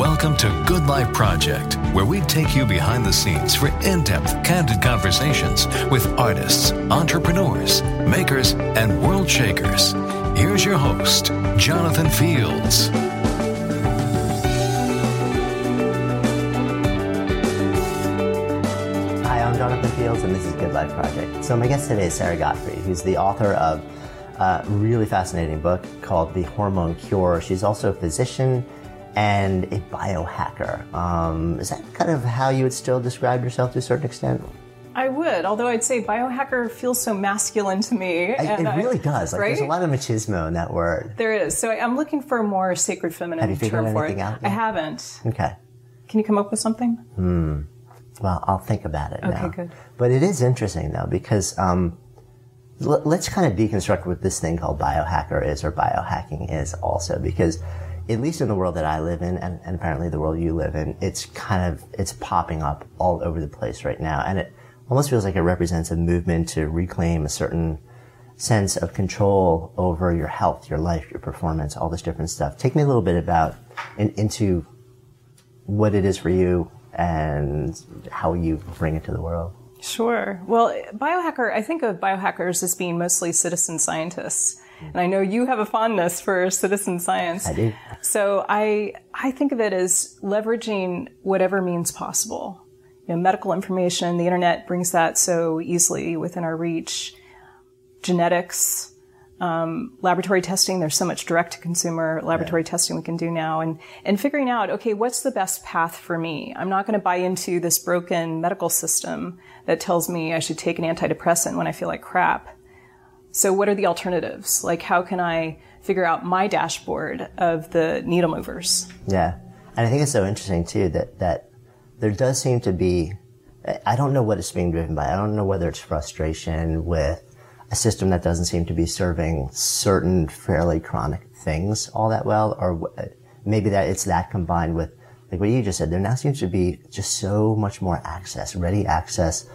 Welcome to Good Life Project, where we take you behind the scenes for in depth, candid conversations with artists, entrepreneurs, makers, and world shakers. Here's your host, Jonathan Fields. Hi, I'm Jonathan Fields, and this is Good Life Project. So, my guest today is Sara Gottfried, who's the author of a really fascinating book called The Hormone Cure. She's also a physician and a biohacker. Um, is that kind of how you would still describe yourself to a certain extent? I would, although I'd say biohacker feels so masculine to me. I, it really I, does. Like, right? There's a lot of machismo in that word. There is. So I'm looking for a more sacred feminine Have you figured term for it. anything out? I haven't. Okay. Can you come up with something? Hmm. Well, I'll think about it now. Okay, now. good. But it is interesting though because um, l- let's kind of deconstruct what this thing called biohacker is or biohacking is also because at least in the world that I live in and, and apparently the world you live in, it's kind of it's popping up all over the place right now, and it almost feels like it represents a movement to reclaim a certain sense of control over your health, your life, your performance, all this different stuff. Take me a little bit about in, into what it is for you and how you bring it to the world. Sure. Well, biohacker, I think of biohackers as being mostly citizen scientists. And I know you have a fondness for citizen science. I do. So I, I think of it as leveraging whatever means possible. You know, medical information, the internet brings that so easily within our reach. Genetics, um, laboratory testing. There's so much direct to consumer laboratory testing we can do now, and and figuring out okay, what's the best path for me? I'm not going to buy into this broken medical system that tells me I should take an antidepressant when I feel like crap. So what are the alternatives? Like how can I figure out my dashboard of the needle movers? Yeah, and I think it's so interesting too that that there does seem to be. I don't know what it's being driven by. I don't know whether it's frustration with a system that doesn't seem to be serving certain fairly chronic things all that well, or maybe that it's that combined with like what you just said. There now seems to be just so much more access, ready access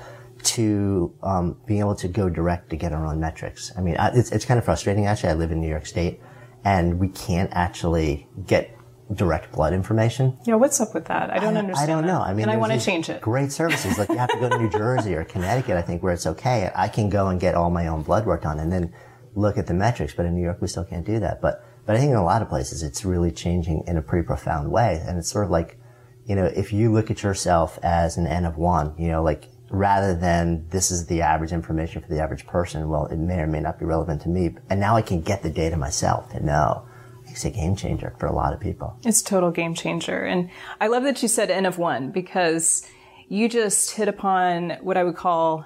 to um, being able to go direct to get our own metrics. I mean, it's it's kind of frustrating actually. I live in New York State, and we can't actually get direct blood information. Yeah, what's up with that? I don't understand. I don't know. I mean, and I want to change it. Great services. Like you have to go to New Jersey or Connecticut, I think, where it's okay. I can go and get all my own blood work done and then look at the metrics. But in New York, we still can't do that. But, but I think in a lot of places, it's really changing in a pretty profound way. And it's sort of like, you know, if you look at yourself as an N of one, you know, like rather than this is the average information for the average person, well, it may or may not be relevant to me. And now I can get the data myself to know it's a game changer for a lot of people. It's total game changer. And I love that you said N of one because you just hit upon what I would call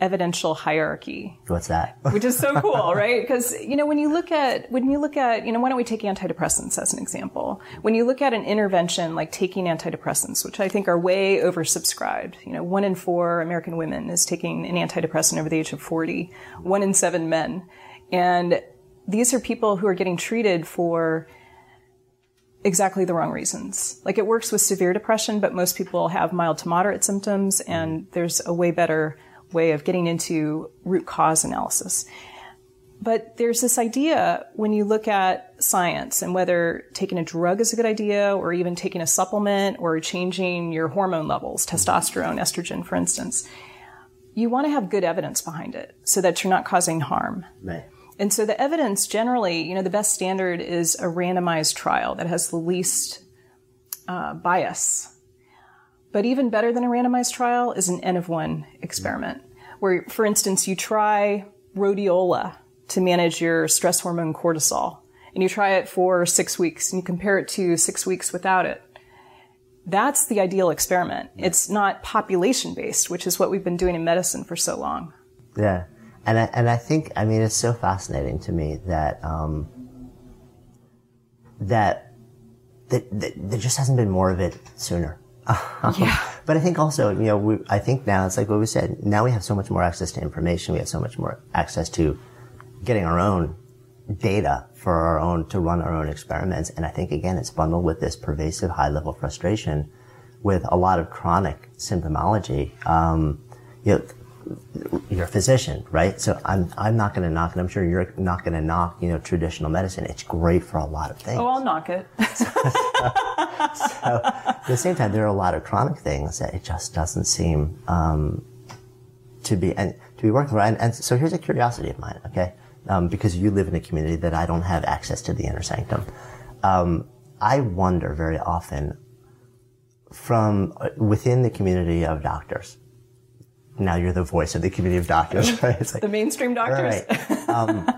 evidential hierarchy. What's that? Which is so cool, right? Because, you know, when you look at, when you look at, you know, why don't we take antidepressants as an example? When you look at an intervention like taking antidepressants, which I think are way oversubscribed, you know, one in four American women is taking an antidepressant over the age of 40, one in seven men. And these are people who are getting treated for exactly the wrong reasons. Like it works with severe depression, but most people have mild to moderate symptoms, and there's a way better way of getting into root cause analysis. But there's this idea when you look at science and whether taking a drug is a good idea or even taking a supplement or changing your hormone levels, testosterone, estrogen, for instance, you want to have good evidence behind it so that you're not causing harm. Right. And so the evidence generally, you know, the best standard is a randomized trial that has the least uh, bias. But even better than a randomized trial is an N of one experiment, where, for instance, you try rhodiola to manage your stress hormone cortisol, and you try it for six weeks, and you compare it to six weeks without it. That's the ideal experiment. It's not population based, which is what we've been doing in medicine for so long. Yeah. And I, and I think, I mean, it's so fascinating to me that, um, that, that, that there just hasn't been more of it sooner. Yeah. But I think also, you know, we, I think now it's like what we said. Now we have so much more access to information. We have so much more access to getting our own data for our own, to run our own experiments. And I think again, it's bundled with this pervasive high level frustration with a lot of chronic symptomology. Um, you know, you're physician, right? So I'm, I'm not going to knock, and I'm sure you're not going to knock, you know, traditional medicine. It's great for a lot of things. Oh, I'll knock it. so at the same time, there are a lot of chronic things that it just doesn't seem um, to be and to be working for. And, and so here's a curiosity of mine, okay? Um, because you live in a community that I don't have access to the inner sanctum. Um, I wonder very often from uh, within the community of doctors. Now you're the voice of the community of doctors, right? It's like, the mainstream doctors. Right. Um,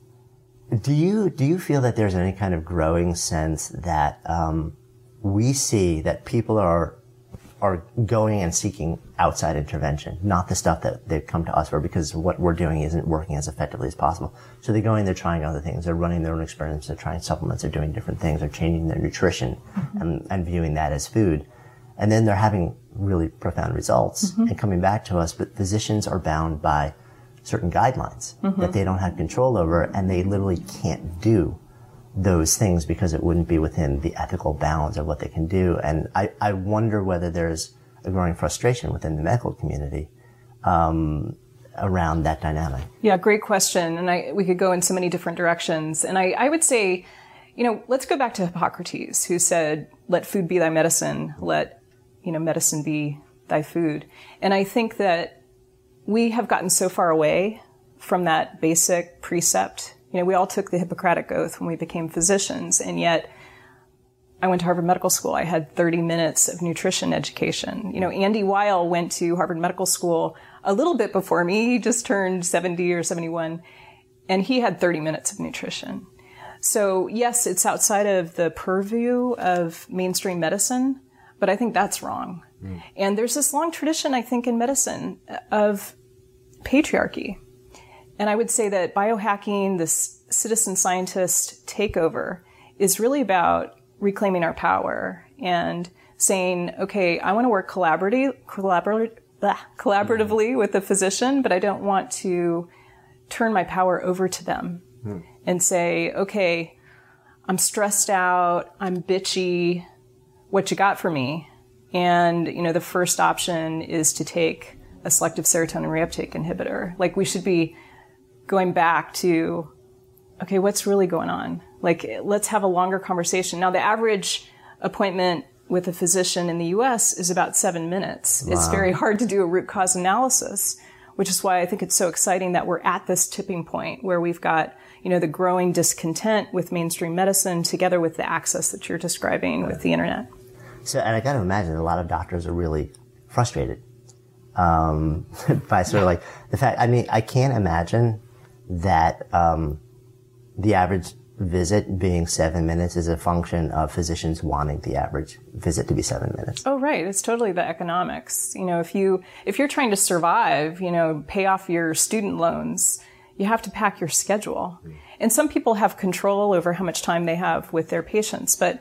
do you do you feel that there's any kind of growing sense that um, we see that people are are going and seeking outside intervention, not the stuff that they've come to us for because what we're doing isn't working as effectively as possible. So they're going, they're trying other things, they're running their own experiments, they're trying supplements, they're doing different things, they're changing their nutrition mm-hmm. and, and, viewing that as food. And then they're having really profound results mm-hmm. and coming back to us, but physicians are bound by certain guidelines mm-hmm. that they don't have control over and they literally can't do those things because it wouldn't be within the ethical bounds of what they can do. And I, I wonder whether there's a growing frustration within the medical community um, around that dynamic. Yeah, great question. And I, we could go in so many different directions. And I, I would say, you know, let's go back to Hippocrates, who said, "Let food be thy medicine. Let you know medicine be thy food." And I think that we have gotten so far away from that basic precept you know, we all took the Hippocratic Oath when we became physicians, and yet I went to Harvard Medical School. I had 30 minutes of nutrition education. You know, Andy Weil went to Harvard Medical School a little bit before me. He just turned 70 or 71, and he had 30 minutes of nutrition. So, yes, it's outside of the purview of mainstream medicine, but I think that's wrong. Mm. And there's this long tradition, I think, in medicine of patriarchy. And I would say that biohacking, this citizen scientist takeover, is really about reclaiming our power and saying, okay, I want to work collaboratively, collaboratively with the physician, but I don't want to turn my power over to them hmm. and say, okay, I'm stressed out, I'm bitchy, what you got for me? And, you know, the first option is to take a selective serotonin reuptake inhibitor. Like we should be going back to, okay, what's really going on? Like, let's have a longer conversation. Now, the average appointment with a physician in the US is about seven minutes. Wow. It's very hard to do a root cause analysis, which is why I think it's so exciting that we're at this tipping point where we've got, you know, the growing discontent with mainstream medicine together with the access that you're describing right. with the internet. So, and I got to imagine a lot of doctors are really frustrated um, by sort of like the fact. I mean, I can't imagine that um, the average visit being seven minutes is a function of physicians wanting the average visit to be seven minutes. Oh, right. It's totally the economics. You know, if you, if you're trying to survive, you know, pay off your student loans, you have to pack your schedule. Mm. And some people have control over how much time they have with their patients. But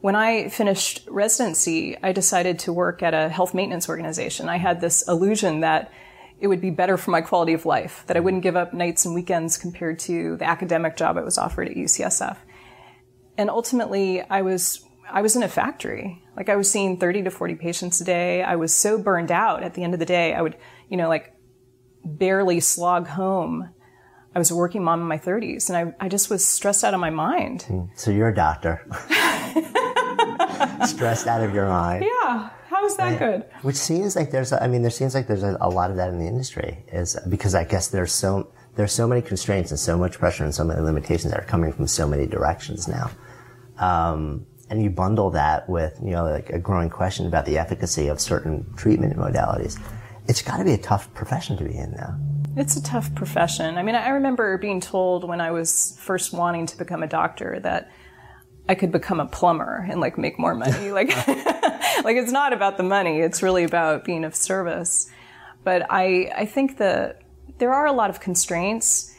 when I finished residency, I decided to work at a health maintenance organization. I had this illusion that it would be better for my quality of life, that I mm. wouldn't give up nights and weekends compared to the academic job I was offered at UCSF. And ultimately, I was, I was in a factory. Like I was seeing 30 to 40 patients a day. I was so burned out at the end of the day. I would, you know, like barely slog home. I was a working mom in my 30s and I, I just was stressed out of my mind. Hmm. So you're a doctor. stressed out of your mind. Yeah. How is that good? Which seems like there's, I mean, there seems like there's a, a, lot of that in the industry is because I guess there's so, there's so many constraints and so much pressure and so many limitations that are coming from so many directions now. Um, and you bundle that with, you know, like a growing question about the efficacy of certain treatment modalities. It's got to be a tough profession to be in now. It's a tough profession. I mean, I remember being told when I was first wanting to become a doctor that I could become a plumber and like make more money. Like, like it's not about the money. It's really about being of service. But I, I think that there are a lot of constraints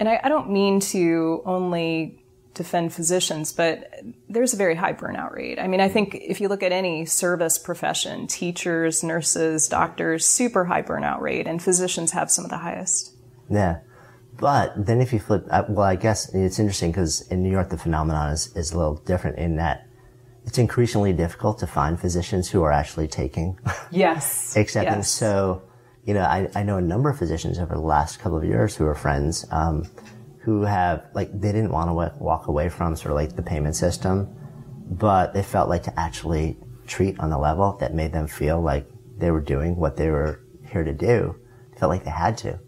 and I, I don't mean to only defend physicians, but there's a very high burnout rate. I mean, I think if you look at any service profession, teachers, nurses, doctors, super high burnout rate, and physicians have some of the highest. Yeah. But then if you flip, uh, well, I guess it's interesting because in New York, the phenomenon is, is a little different in that it's increasingly difficult to find physicians who are actually taking. Yes. accepting. Yes. So you know, I, I know a number of physicians over the last couple of years who are friends, um, who have, like, they didn't want to walk away from sort of like the payment system, but they felt like to actually treat on the level that made them feel like they were doing what they were here to do, felt like they had to.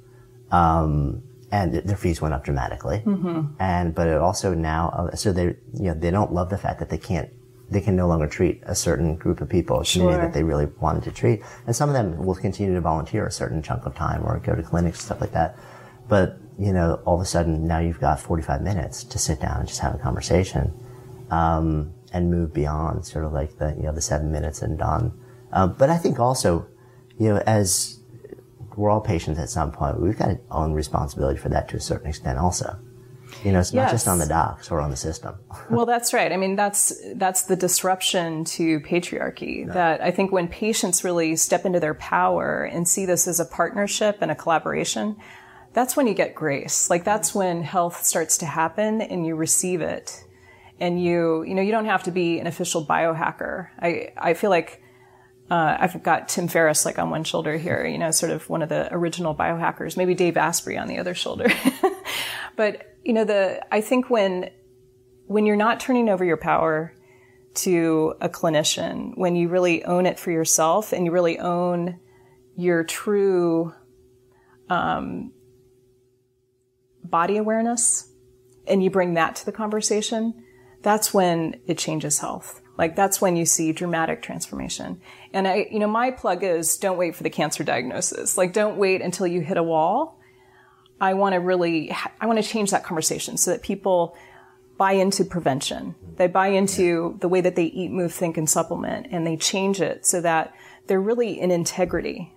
Um, and their fees went up dramatically. Mm-hmm. And, but it also now, uh, so they, you know, they don't love the fact that they can't, they can no longer treat a certain group of people, a community Sure. that they really wanted to treat. And some of them will continue to volunteer a certain chunk of time or go to clinics and stuff like that. But, you know, all of a sudden now you've got 45 minutes to sit down and just have a conversation, um, and move beyond sort of like the, you know, the seven minutes and done. Um, but I think also, you know, as we're all patients at some point, we've got to own responsibility for that to a certain extent also. You know, it's not just on the docs or on the system. well, that's right. I mean, that's that's the disruption to patriarchy. That I think when patients really step into their power and see this as a partnership and a collaboration, that's when you get grace. Like that's when health starts to happen and you receive it. And you, you know, you don't have to be an official biohacker. I, I feel like uh, I've got Tim Ferriss like on one shoulder here, you know, sort of one of the original biohackers, maybe Dave Asprey on the other shoulder. but, you know, the, I think when, when you're not turning over your power to a clinician, when you really own it for yourself and you really own your true, um, body awareness and you bring that to the conversation, that's when it changes health. Like that's when you see dramatic transformation. And I, you know, my plug is don't wait for the cancer diagnosis. Like don't wait until you hit a wall. I want to really, I want to change that conversation so that people buy into prevention. They buy into the way that they eat, move, think, and supplement, and they change it so that they're really in integrity.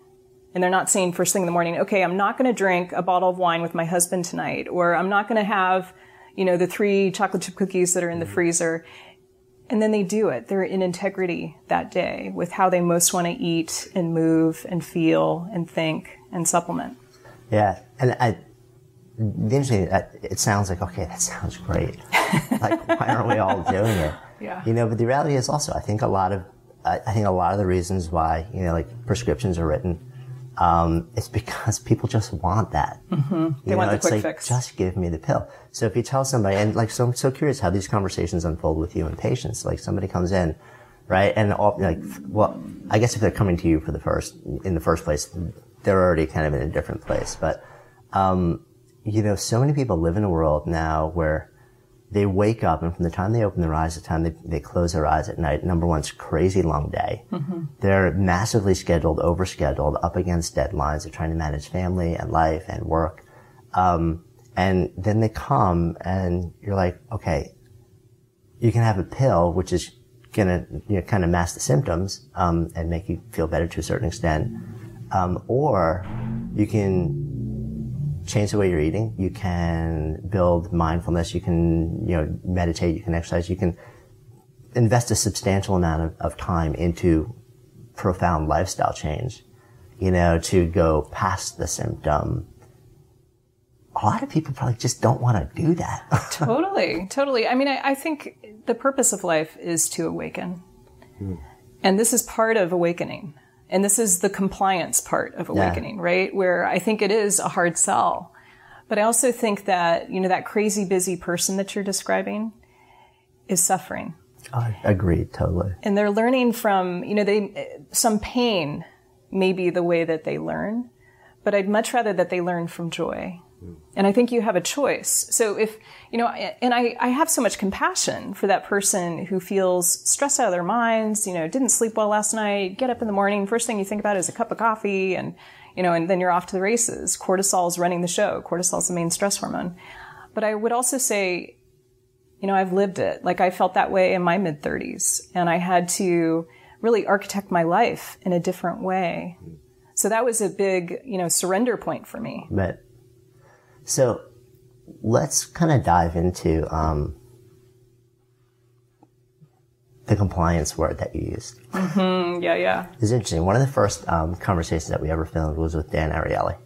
And they're not saying first thing in the morning, okay, I'm not going to drink a bottle of wine with my husband tonight, or I'm not going to have, you know, the three chocolate chip cookies that are in the mm-hmm. freezer. And then they do it. They're in integrity that day with how they most want to eat and move and feel and think and supplement. Yeah. And I, the interesting, it sounds like, okay, that sounds great. like, why aren't we all doing it? Yeah. You know, but the reality is also, I think a lot of, I think a lot of the reasons why, you know, like prescriptions are written, um, it's because people just want that. Mm-hmm. They want the quick like, fix. Just give me the pill. So if you tell somebody, and like, so I'm so curious how these conversations unfold with you and patients. Like somebody comes in, right, and all, like, well, I guess if they're coming to you for the first, in the first place, they're already kind of in a different place. But, um, you know, so many people live in a world now where they wake up and from the time they open their eyes to the time they, they close their eyes at night, number one, it's a crazy long day. They're massively scheduled, overscheduled, up against deadlines. They're trying to manage family and life and work. Um, and then they come and you're like, okay, you can have a pill, which is gonna, you know, kind of mask the symptoms, um, and make you feel better to a certain extent. Um, or you can change the way you're eating. You can build mindfulness. You can, you know, meditate. You can exercise. You can invest a substantial amount of, of time into profound lifestyle change, you know, to go past the symptom. A lot of people probably just don't want to do that. totally, totally. I mean, I, I think the purpose of life is to awaken. Hmm. And this is part of awakening. And this is the compliance part of awakening, right? Where I think it is a hard sell. But I also think that, you know, that crazy busy person that you're describing is suffering. I agree, totally. And they're learning from, you know, they, some pain may be the way that they learn, but I'd much rather that they learn from joy. And I think you have a choice. So if, you know, and I, I have so much compassion for that person who feels stressed out of their minds, you know, didn't sleep well last night, get up in the morning, first thing you think about is a cup of coffee and, you know, and then you're off to the races. Cortisol is running the show. Cortisol is the main stress hormone. But I would also say, you know, I've lived it. Like I felt that way in my mid 30s and I had to really architect my life in a different way. So that was a big, you know, surrender point for me. But so let's kind of dive into um, the compliance word that you used. Yeah, yeah. It's interesting. One of the first um, conversations that we ever filmed was with Dan Ariely,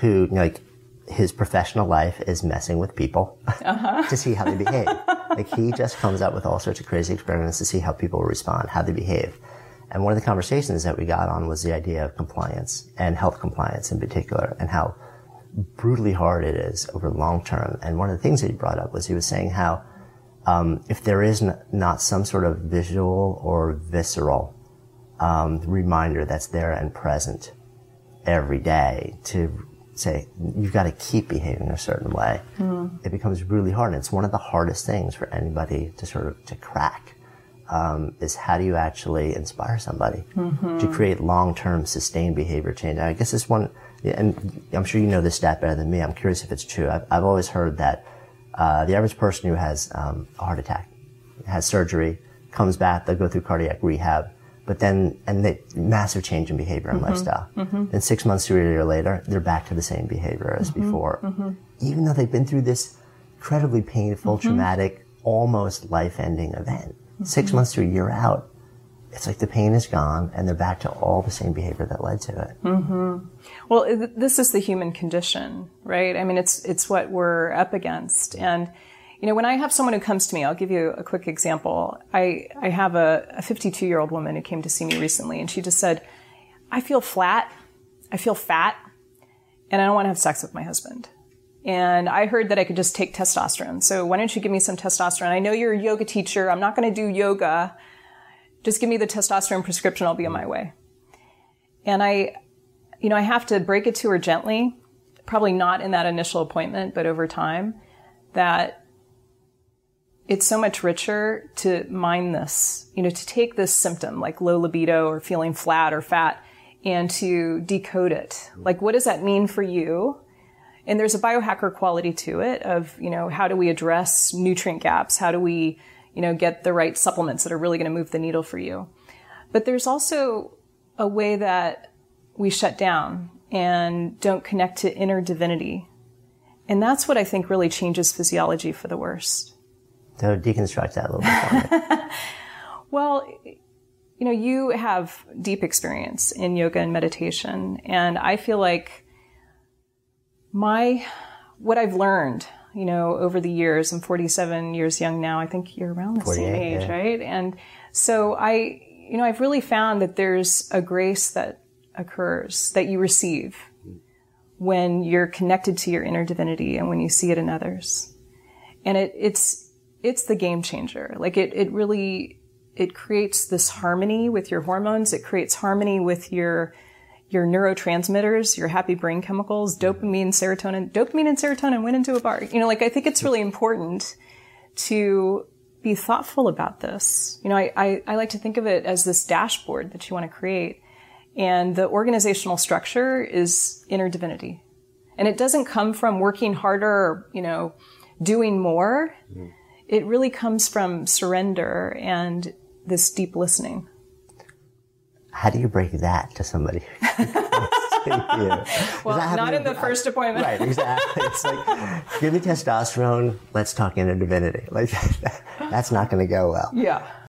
who like his professional life is messing with people to see how they behave. like he just comes up with all sorts of crazy experiments to see how people respond, how they behave. And one of the conversations that we got on was the idea of compliance and health compliance in particular and how brutally hard it is over long term. And one of the things that he brought up was he was saying how um, if there is n- not some sort of visual or visceral um, reminder that's there and present every day to say you've got to keep behaving a certain way, mm. it becomes really hard. And it's one of the hardest things for anybody to sort of to crack. Um, is how do you actually inspire somebody mm-hmm. to create long-term sustained behavior change? I guess this one, and I'm sure you know this stat better than me. I'm curious if it's true. I've, I've always heard that uh, the average person who has um, a heart attack, has surgery, comes back, they'll go through cardiac rehab, but then, and they, massive change in behavior and mm-hmm. lifestyle. Mm-hmm. And six months to a year later, they're back to the same behavior as mm-hmm. before. Mm-hmm. Even though they've been through this incredibly painful, mm-hmm. traumatic, almost life-ending event. Six mm-hmm. months to a year out, it's like the pain is gone and they're back to all the same behavior that led to it. Mm-hmm. Well, this is the human condition, right? I mean, it's it's what we're up against, and you know, when I have someone who comes to me, I'll give you a quick example. I I have a 52 year old woman who came to see me recently, and she just said, "I feel flat, I feel fat, and I don't want to have sex with my husband." And I heard that I could just take testosterone. So why don't you give me some testosterone? I know you're a yoga teacher. I'm not going to do yoga just give me the testosterone prescription, I'll be on my way. And I, you know, I have to break it to her gently, probably not in that initial appointment, but over time, that it's so much richer to mind this, you know, to take this symptom like low libido or feeling flat or fat and to decode it. Like, what does that mean for you? And there's a biohacker quality to it of, you know, how do we address nutrient gaps? How do we you know, get the right supplements that are really going to move the needle for you. But there's also a way that we shut down and don't connect to inner divinity. And that's what I think really changes physiology for the worst. So deconstruct that a little bit. well, you know, you have deep experience in yoga and meditation, and I feel like my what I've learned you know, over the years. I'm 47 years young now. I think you're around the same age, yeah. right? And so I, you know, I've really found that there's a grace that occurs that you receive when you're connected to your inner divinity and when you see it in others. And it, it's, it's the game changer. Like it, it really, it creates this harmony with your hormones. It creates harmony with your, your neurotransmitters, your happy brain chemicals, dopamine, serotonin. Dopamine and serotonin went into a bar. You know, like I think it's really important to be thoughtful about this. You know, I, I, I like to think of it as this dashboard that you want to create. And the organizational structure is inner divinity. And it doesn't come from working harder or, you know, doing more. Mm. It really comes from surrender and this deep listening how do you break that to somebody? well, not in the first appointment. Right, exactly. It's like, give me testosterone, let's talk into divinity. Like, that's not going to go well. Yeah.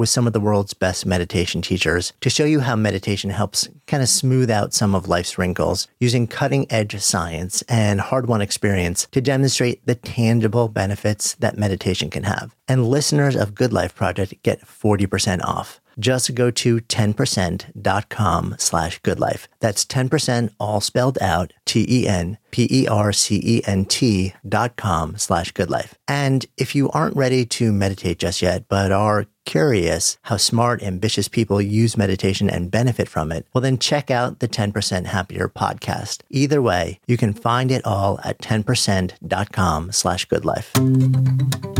with some of the world's best meditation teachers to show you how meditation helps kind of smooth out some of life's wrinkles using cutting edge science and hard won experience to demonstrate the tangible benefits that meditation can have. And listeners of Good Life Project get 40% off. Just go to 10%.com slash goodlife. That's 10% all spelled out, T-E-N-P-E-R-C-E-N-T dot com slash goodlife. And if you aren't ready to meditate just yet, but are curious how smart, ambitious people use meditation and benefit from it, well, then check out the 10% Happier podcast. Either way, you can find it all at 10%.com slash goodlife.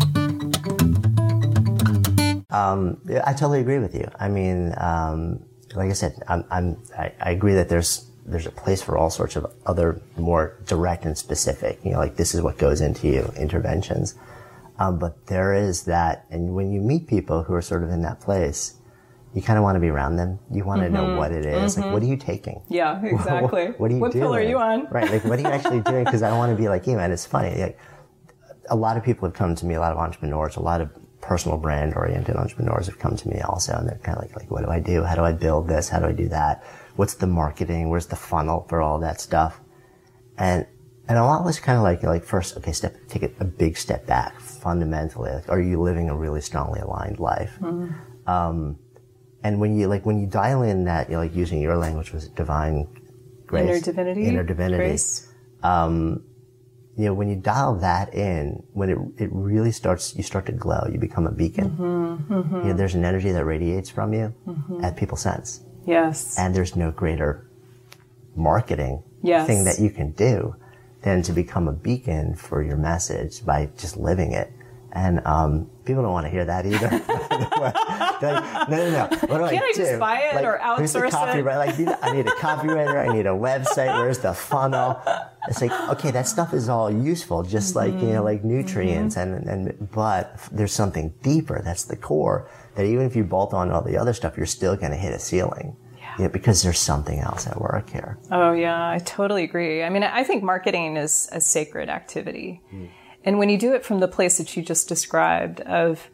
Um, I totally agree with you. I mean, um, like I said, I'm, I'm I, I, agree that there's there's a place for all sorts of other more direct and specific. You know, like this is what goes into you interventions. Um, but there is that, and when you meet people who are sort of in that place, you kind of want to be around them. You want mm-hmm. to know what it is. Mm-hmm. Like, what are you taking? Yeah, exactly. what, what, are you what doing? What pill are you on? Right. Like, what are you actually doing? Because I want to be like you, man. It's funny. Like, a lot of people have come to me, a lot of entrepreneurs, a lot of personal brand oriented entrepreneurs have come to me also and they're kind of like, like, what do I do? How do I build this? How do I do that? What's the marketing? Where's the funnel for all that stuff? And, and a lot was kind of like, like first, okay, step, take a, a big step back fundamentally. Like, are you living a really strongly aligned life? Mm-hmm. Um, and when you, like, when you dial in that, you know, like using your language was divine grace. Inner divinity. Inner divinity. Grace. Um, you know, when you dial that in, when it, it really starts, you start to glow, you become a beacon. Mm-hmm, mm-hmm. You know, there's an energy that radiates from you mm-hmm. and people sense. Yes. And there's no greater marketing yes. thing that you can do than to become a beacon for your message by just living it. And um, people don't want to hear that either. like, no, no, no. What do Can't I, I do? just buy it like, or outsource it? Like, I need a copywriter. I need a website. Where's the funnel? It's like, okay, that stuff is all useful, just mm-hmm. like, you know, like nutrients mm-hmm. and, and, but there's something deeper. That's the core that even if you bolt on all the other stuff, you're still going to hit a ceiling. Yeah. You know, because there's something else at work here. Oh yeah, I totally agree. I mean, I think marketing is a sacred activity. Mm. And when you do it from the place that you just described of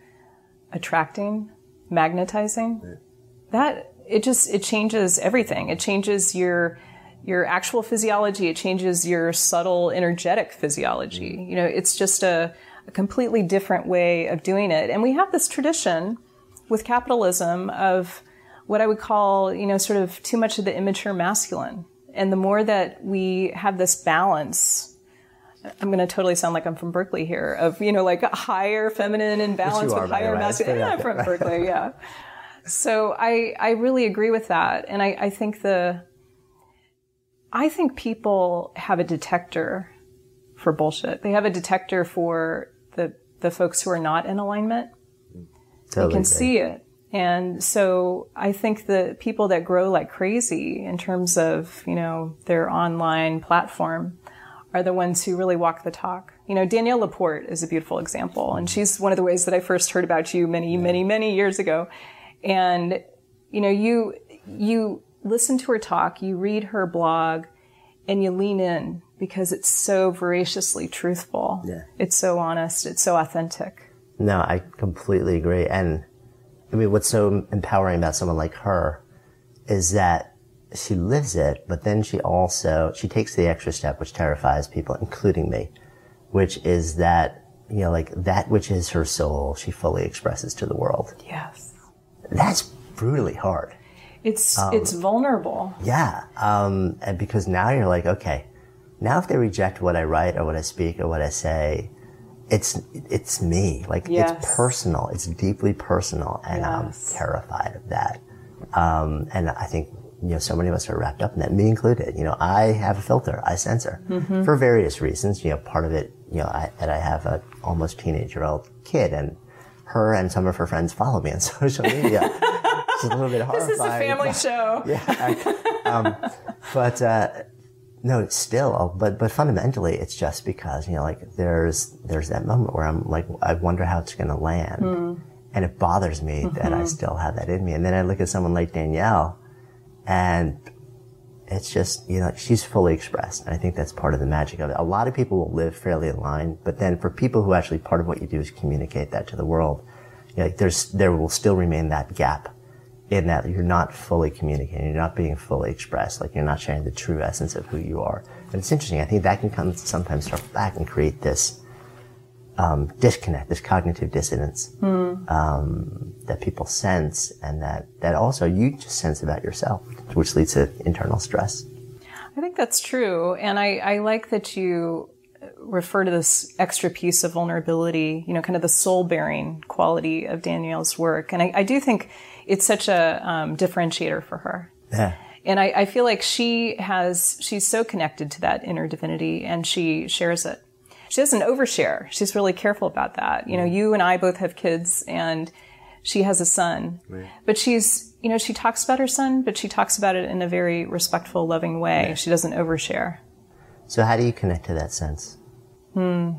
attracting, magnetizing, yeah. that it just it changes everything. It changes your your actual physiology. It changes your subtle energetic physiology. Mm. You know, it's just a, a completely different way of doing it. And we have this tradition with capitalism of what I would call, you know, sort of too much of the immature masculine. And the more that we have this balance I'm going to totally sound like I'm from Berkeley here of, you know, like higher feminine and balance with higher masculine. Yeah, I'm from Berkeley. Yeah. So I, I really agree with that. And I, I think the, I think people have a detector for bullshit. They have a detector for the, the folks who are not in alignment. Totally they can see it. And so I think the people that grow like crazy in terms of, you know, their online platform, are the ones who really walk the talk. You know, Danielle LaPorte is a beautiful example, and she's one of the ways that I first heard about you many, many, many years ago. And, you know, you, you listen to her talk, you read her blog, and you lean in because it's so voraciously truthful. Yeah. It's so honest. It's so authentic. No, I completely agree. And I mean, what's so empowering about someone like her is that she lives it, but then she also, she takes the extra step, which terrifies people, including me, which is that, you know, like that which is her soul, she fully expresses to the world. Yes. That's brutally hard. It's, um, it's vulnerable. Yeah. Um, and because now you're like, okay, now if they reject what I write or what I speak or what I say, it's, it's me. Like, yes. it's personal. It's deeply personal. And yes. I'm terrified of that. Um, and I think you know, so many of us are wrapped up in that, me included. You know, I have a filter, I censor mm-hmm. for various reasons. You know, part of it, you know, I, that I have a almost teenage year old kid and her and some of her friends follow me on social media. it's a little bit horrifying. This is a family show. yeah. I, um, but, uh, no, still, but, but fundamentally, it's just because, you know, like there's, there's that moment where I'm like, I wonder how it's going to land. Mm. And it bothers me mm-hmm. that I still have that in me. And then I look at someone like Danielle and it's just, you know, she's fully expressed. And I think that's part of the magic of it. A lot of people will live fairly aligned, but then for people who actually part of what you do is communicate that to the world, you know, there's, there will still remain that gap in that you're not fully communicating, you're not being fully expressed, like you're not sharing the true essence of who you are. And it's interesting. I think that can come sometimes start back and create this um, disconnect, this cognitive dissonance mm. um, that people sense, and that that also you just sense about yourself, which leads to internal stress. I think that's true, and I, I like that you refer to this extra piece of vulnerability, you know, kind of the soul bearing quality of Danielle's work. And I, I do think it's such a um, differentiator for her. Yeah. And I, I, feel like she has, she's so connected to that inner divinity and she shares it. She doesn't overshare. She's really careful about that. You know, you and I both have kids and she has a son, right. but she's, you know, she talks about her son, but she talks about it in a very respectful, loving way. She doesn't overshare. So how do you connect to that sense? Hmm.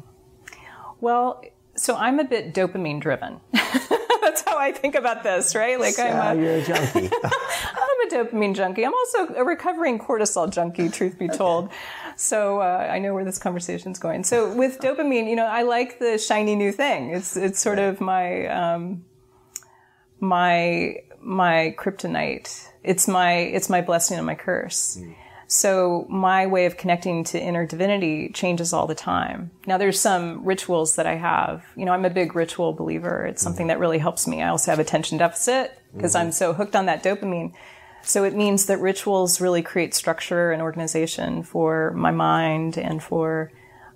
Well, so I'm a bit dopamine driven. That's how I think about this, right? Like so I'm a, you're a junkie. I'm a dopamine junkie. I'm also a recovering cortisol junkie, truth be told. So uh, I know where this conversation's going. So with dopamine, you know, I like the shiny new thing. It's it's sort of my um, my my kryptonite. It's my it's my blessing and my curse. Mm. So my way of connecting to inner divinity changes all the time. Now there's some rituals that I have. You know, I'm a big ritual believer. It's something mm-hmm. that really helps me. I also have attention deficit because mm-hmm. I'm so hooked on that dopamine. So it means that rituals really create structure and organization for my mind and for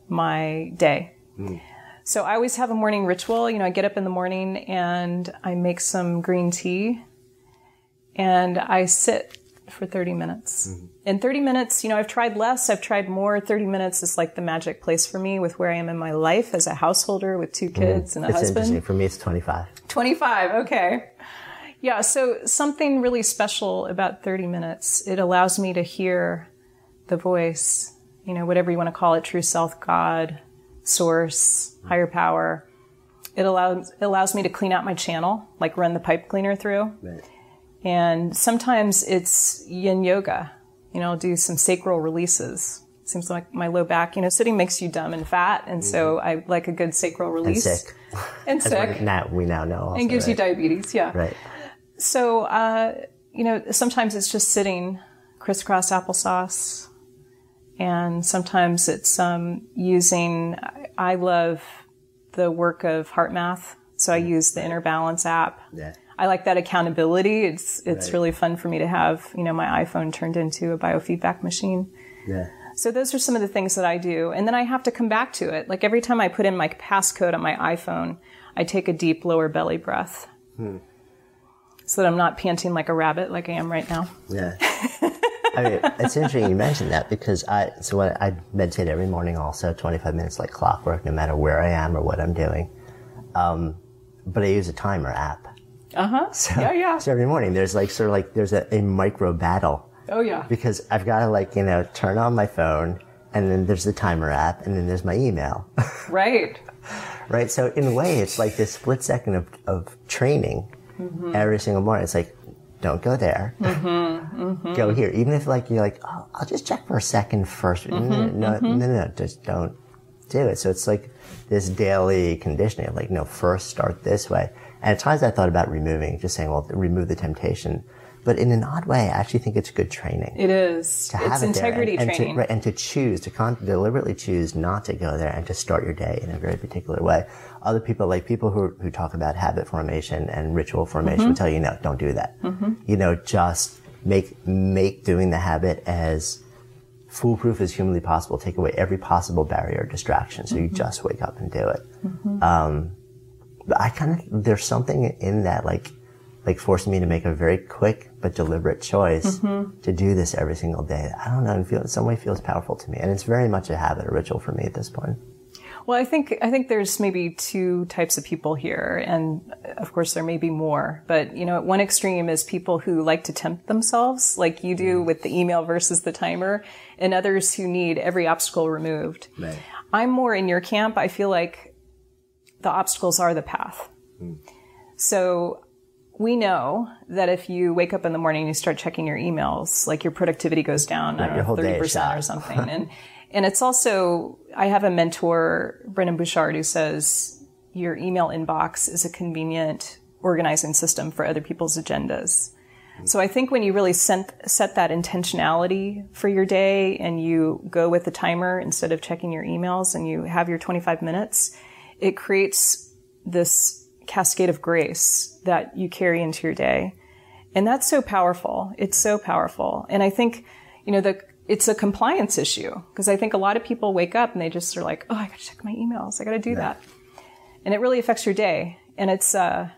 my day. Mm. So I always have a morning ritual. You know, I get up in the morning and I make some green tea and I sit for 30 minutes. Mm-hmm. In 30 minutes, you know, I've tried less, I've tried more. 30 minutes is like the magic place for me with where I am in my life as a householder with two mm-hmm. kids mm-hmm. and a it's husband. Interesting. For me, it's 25. 25, okay. Yeah, so something really special about 30 minutes. It allows me to hear the voice, you know, whatever you want to call it, true self, God, source, higher power. It allows, it allows me to clean out my channel, like run the pipe cleaner through. Right and sometimes it's yin yoga. You know, I'll do some sacral releases. Seems like my low back, you know, sitting makes you dumb and fat. And mm-hmm. so I like a good sacral release. And sick. And sick. Now, we now know. Also, and gives right? you diabetes. Yeah. Right. So, uh, you know, sometimes it's just sitting crisscross applesauce. And sometimes it's um, using, I love the work of HeartMath. So I mm-hmm. use the Inner Balance app. Yeah. I like that accountability. It's it's right. really fun for me to have you know my iPhone turned into a biofeedback machine. Yeah. So those are some of the things that I do, and then I have to come back to it. Like every time I put in my passcode on my iPhone, I take a deep lower belly breath, hmm. So that I'm not panting like a rabbit like I am right now. Yeah. I mean, it's interesting you mentioned that because I so what I meditate every morning, also 25 minutes like clockwork, no matter where I am or what I'm doing. Um, but I use a timer app. Uh huh. So, yeah, yeah. So every morning there's like sort of like there's a, a micro battle. Oh yeah. Because I've got to like you know turn on my phone, and then there's the timer app, and then there's my email. right. right. So in a way, it's like this split second of of training mm-hmm. every single morning. It's like don't go there. Mm-hmm, mm-hmm. Go here. Even if like you're like, oh, I'll just check for a second 1st mm-hmm, no, no, mm-hmm. no, no, just don't do it. So it's like this daily conditioning. Of like, no, first start this way. And at times I thought about removing, just saying, well, remove the temptation. But in an odd way, I actually think it's good training. It is. To have it's it integrity and, and training. To, right, and to choose, to con- deliberately choose not to go there and to start your day in a very particular way. Other people, like people who, who talk about habit formation and ritual formation mm-hmm. will tell you, no, don't do that. Mm-hmm. You know, just make, make doing the habit as foolproof as humanly possible. Take away every possible barrier or distraction. So mm-hmm. you just wake up and do it. Mm-hmm. Um, I kind of, there's something in that, like, like forcing me to make a very quick but deliberate choice mm-hmm. to do this every single day. I don't know, feel, in some way feels powerful to me. And it's very much a habit, a ritual for me at this point. Well, I think I think there's maybe two types of people here, and of course there may be more. But you know, at one extreme is people who like to tempt themselves, like you do mm. with the email versus the timer, and others who need every obstacle removed. Right. I'm more in your camp. I feel like the obstacles are the path. Mm. So we know that if you wake up in the morning and you start checking your emails, like your productivity goes down, your know, whole 30% shot. or something. and, and it's also, I have a mentor, Brendon Burchard, who says your email inbox is a convenient organizing system for other people's agendas. So I think when you really set, set that intentionality for your day and you go with the timer instead of checking your emails and you have your 25 minutes, it creates this cascade of grace that you carry into your day. And that's so powerful. It's so powerful. And I think, you know, the, it's a compliance issue because I think a lot of people wake up and they just are like, oh, I got to check my emails. I got to do that. And it really affects your day. And it's, uh,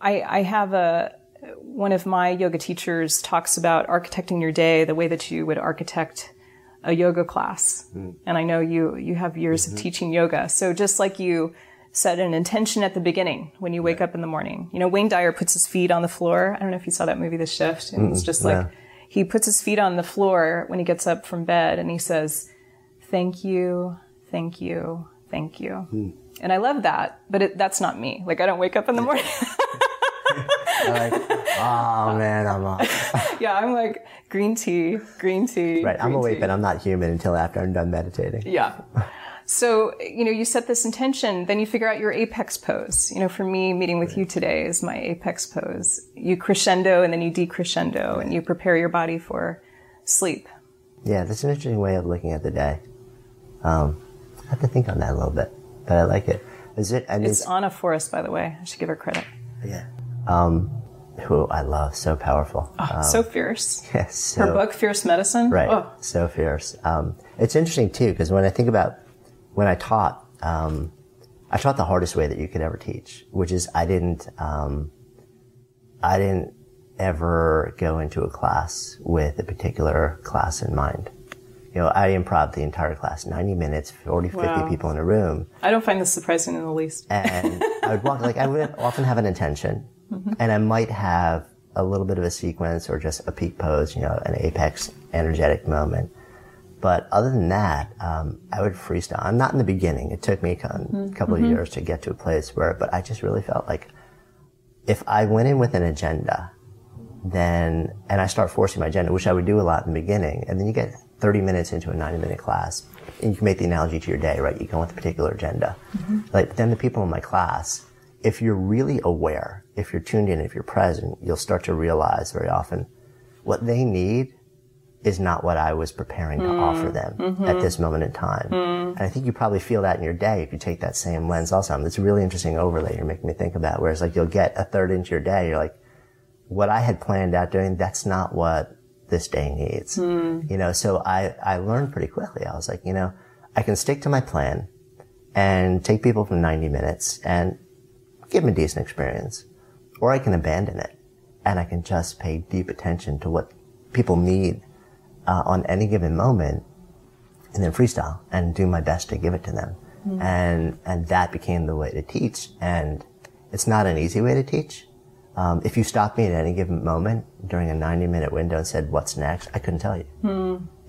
I, I have a, one of my yoga teachers talks about architecting your day the way that you would architect a yoga class. And I know you, you have years of teaching yoga. So just like you set an intention at the beginning when you wake up in the morning, you know, Wayne Dyer puts his feet on the floor. I don't know if you saw that movie, The Shift. And it's just like, he puts his feet on the floor when he gets up from bed and he says, thank you, thank you, thank you. Hmm. And I love that, but it, that's not me. Like I don't wake up in the morning. like, oh man, I'm off. yeah, I'm like green tea, green tea. Right, I'm awake, tea. but I'm not human until after I'm done meditating. Yeah. So, you know, you set this intention, then you figure out your apex pose. You know, for me, meeting with you today is my apex pose. You crescendo and then you decrescendo and you prepare your body for sleep. Yeah, that's an interesting way of looking at the day. Um, I have to think on that a little bit, but I like it. Is it? I mean, It's Anna Forrest, by the way. I should give her credit. yeah. Um, who I love, so powerful. Oh, so fierce. Yes, so, Her book, Fierce Medicine. Right. Oh, So fierce. Um, it's interesting too because when I think about when I taught, um, I taught the hardest way that you could ever teach, which is I didn't, um, I didn't ever go into a class with a particular class in mind. You know, I improv the entire class, 90 minutes, 40, 50 Wow. people in a room. I don't find this surprising in the least. And I would walk, like, I would often have an intention and I might have a little bit of a sequence or just a peak pose, you know, an apex energetic moment. But other than that, um, I would freestyle. I'm not in the beginning. It took me a con- mm-hmm. couple of mm-hmm. years to get to a place where, but I just really felt like if I went in with an agenda, then, and I start forcing my agenda, which I would do a lot in the beginning, and then you get 30 minutes into a 90 minute class, and you can make the analogy to your day, right? You go with a particular agenda. Mm-hmm. Like, then the people in my class, if you're really aware, if you're tuned in, if you're present, you'll start to realize very often what they need is not what I was preparing to offer mm, them mm-hmm. at this moment in time. Mm. And I think you probably feel that in your day if you take that same lens also. It's a really interesting overlay you're making me think about, whereas like you'll get a third into your day, you're like, what I had planned out doing, that's not what this day needs. Mm. You know, so I, I learned pretty quickly. I was like, you know, I can stick to my plan and take people from 90 minutes and give them a decent experience, or I can abandon it and I can just pay deep attention to what people need uh, on any given moment and then freestyle and do my best to give it to them. And, and that became the way to teach. And it's not an easy way to teach. Um, if you stopped me at any given moment during a 90 minute window and said, what's next? I couldn't tell you.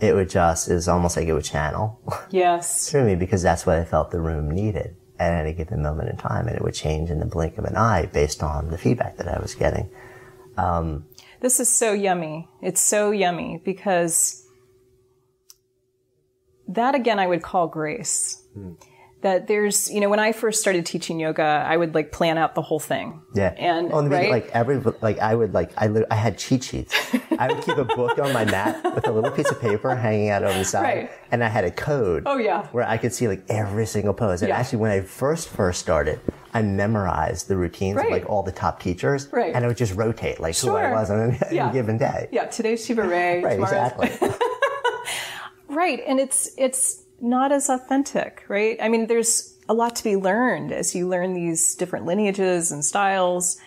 It would just, it was almost like it would channel Yes. through me because that's what I felt the room needed at any given moment in time. And it would change in the blink of an eye based on the feedback that I was getting. This is so yummy. It's so yummy because that again I would call grace. Hmm. That there's, you know, when I first started teaching yoga, I would like plan out the whole thing. Yeah. And the right? like every like I would like I I had cheat sheets. I would keep a book on my mat with a little piece of paper hanging out over the side, Right. and I had a code. Oh, yeah. Where I could see like every single pose. And Yeah. actually, when I first first started, I memorized the routines Right. of like all the top teachers, Right. and I would just rotate like who I was on any, Yeah. given day. yeah, today's Shiva Rea. Right. Exactly. Right. And it's, it's not as authentic, right? I mean, there's a lot to be learned as you learn these different lineages and styles.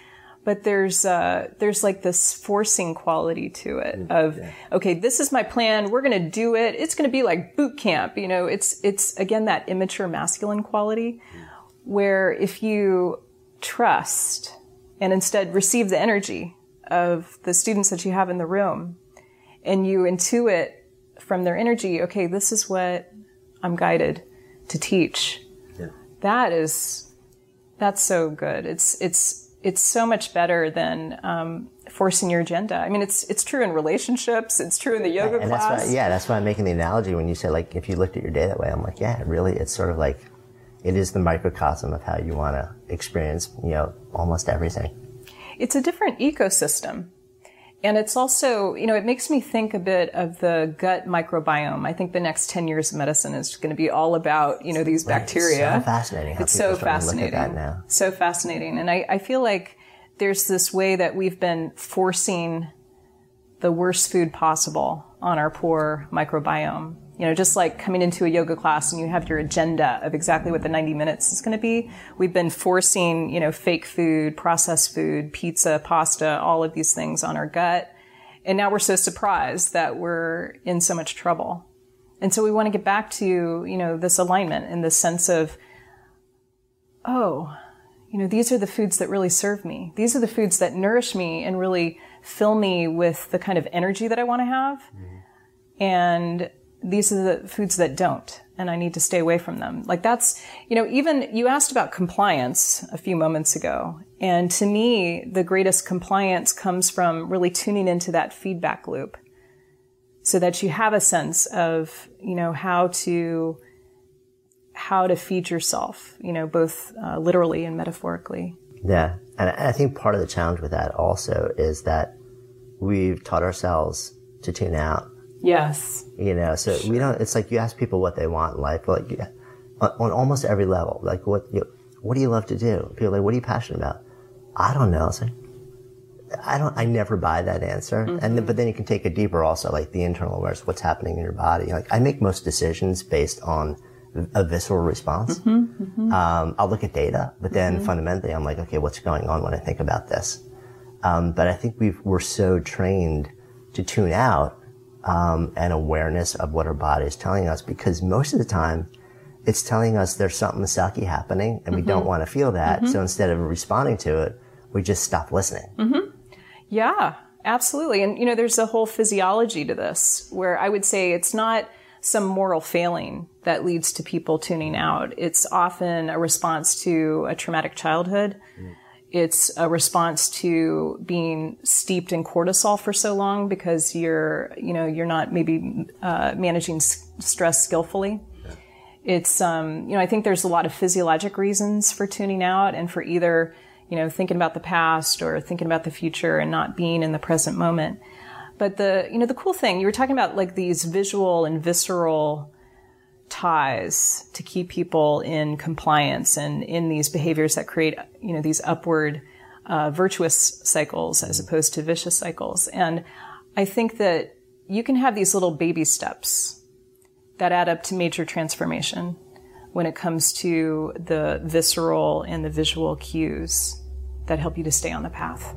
But there's, uh, there's like this forcing quality to it of, okay, this is my plan. We're going to do it. It's going to be like boot camp. You know, it's, it's again, that immature masculine quality where if you trust and instead receive the energy of the students that you have in the room and you intuit from their energy, okay, this is what I'm guided to teach. That is, that's so good. It's, it's, it's so much better than um, forcing your agenda. I mean, it's it's true in relationships. It's true in the yoga and class. that's why, yeah, that's why I'm making the analogy when you say like, if you looked at your day that way, I'm like, yeah, really, it's sort of like, it is the microcosm of how you want to experience, you know, almost everything. It's a different ecosystem. And it's also, you know, it makes me think a bit of the gut microbiome. I think the next 10 years of medicine is going to be all about, you know, these bacteria. It's so fascinating. It's so are starting to fascinating. Look at that now. So fascinating. And I, I feel like there's this way that we've been forcing the worst food possible on our poor microbiome. You know, just like coming into a yoga class and you have your agenda of exactly what the 90 minutes is going to be. We've been forcing, you know, fake food, processed food, pizza, pasta, all of these things on our gut. And now we're so surprised that we're in so much trouble. And so we want to get back to, you know, this alignment and this sense of, oh, you know, these are the foods that really serve me. These are the foods that nourish me and really fill me with the kind of energy that I want to have. Mm-hmm. And these are the foods that don't. And I need to stay away from them. Like that's, you know, even you asked about compliance a few moments ago. And to me, the greatest compliance comes from really tuning into that feedback loop so that you have a sense of, you know, how to, how to feed yourself, you know, both uh, literally and metaphorically. Yeah. And I I think part of the challenge with that also is that we've taught ourselves to tune out. Yes. You know, so we don't, it's like you ask people what they want in life, like yeah, on, almost every level. Like what, you what do you love to do? People are like, what are you passionate about? I don't know. It's like, I don't, I never buy that answer. And then, but then you can take it deeper also, like the internal awareness, what's happening in your body. Like I make most decisions based on a visceral response. Um, I'll look at data, but then fundamentally I'm like, okay, what's going on when I think about this? Um, but I think we've, we're so trained to tune out, um, and awareness of what our body is telling us because most of the time it's telling us there's something sucky happening and we don't mm-hmm. want to feel that. So mm-hmm. instead of responding to it, we just stop listening. Mm-hmm. Yeah, absolutely. And, you know, there's a whole physiology to this where I would say it's not some moral failing that leads to people tuning out. It's often a response to a traumatic childhood. Mm. It's a response to being steeped in cortisol for so long because you're, you know, you're not maybe uh, managing s- stress skillfully. It's, um, you know, I think there's a lot of physiologic reasons for tuning out and for either, you know, thinking about the past or thinking about the future and not being in the present moment. But the, you know, the cool thing, you were talking about like these visual and visceral ties to keep people in compliance and in these behaviors that create, you know, these upward, uh, virtuous cycles as opposed to vicious cycles. And I think that you can have these little baby steps that add up to major transformation when it comes to the visceral and the visual cues that help you to stay on the path.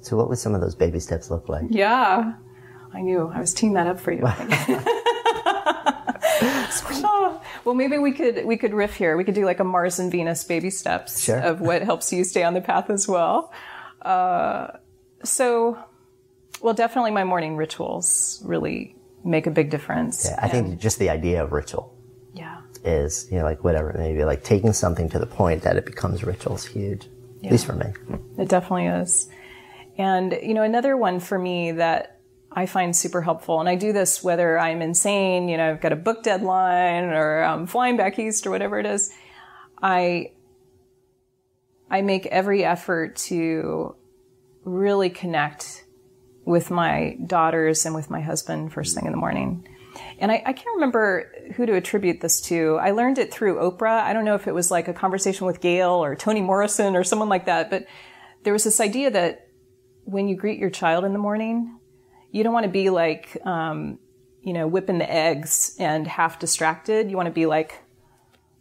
So what would some of those baby steps look like? Yeah, I knew. I was teeing that up for you. Oh, well, maybe we could we could riff here. We could do like a Mars and Venus baby steps Sure. of what helps you stay on the path as well. Uh, so, well, definitely my morning rituals really make a big difference. I think just the idea of ritual Yeah. is, you know, like whatever it may be, like taking something to the point that it becomes ritual is huge. At least for me. It definitely is. And, you know, another one for me that I find super helpful, and I do this whether I'm insane, you know, I've got a book deadline or I'm flying back east or whatever it is. I, I make every effort to really connect with my daughters and with my husband first thing in the morning. And I, I can't remember who to attribute this to. I learned it through Oprah. I don't know if it was like a conversation with Gayle or Toni Morrison or someone like that, but there was this idea that when you greet your child in the morning, you don't want to be like, um, you know, whipping the eggs and half distracted. You want to be like,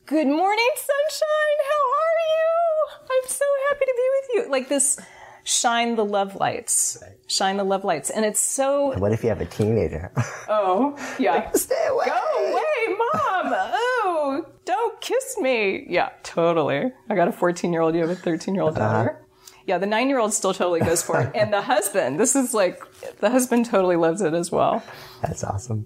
good morning, sunshine. How are you? I'm so happy to be with you. Like this, shine the love lights, shine the love lights. And it's so, What if you have a teenager? oh, yeah. Stay away. Go away, mom. Oh, don't kiss me. Yeah, totally. I got a 14 year old. You have a 13 year old daughter. Yeah, the nine year old still totally goes for it. And the husband, this is like, the husband totally loves it as well. That's awesome.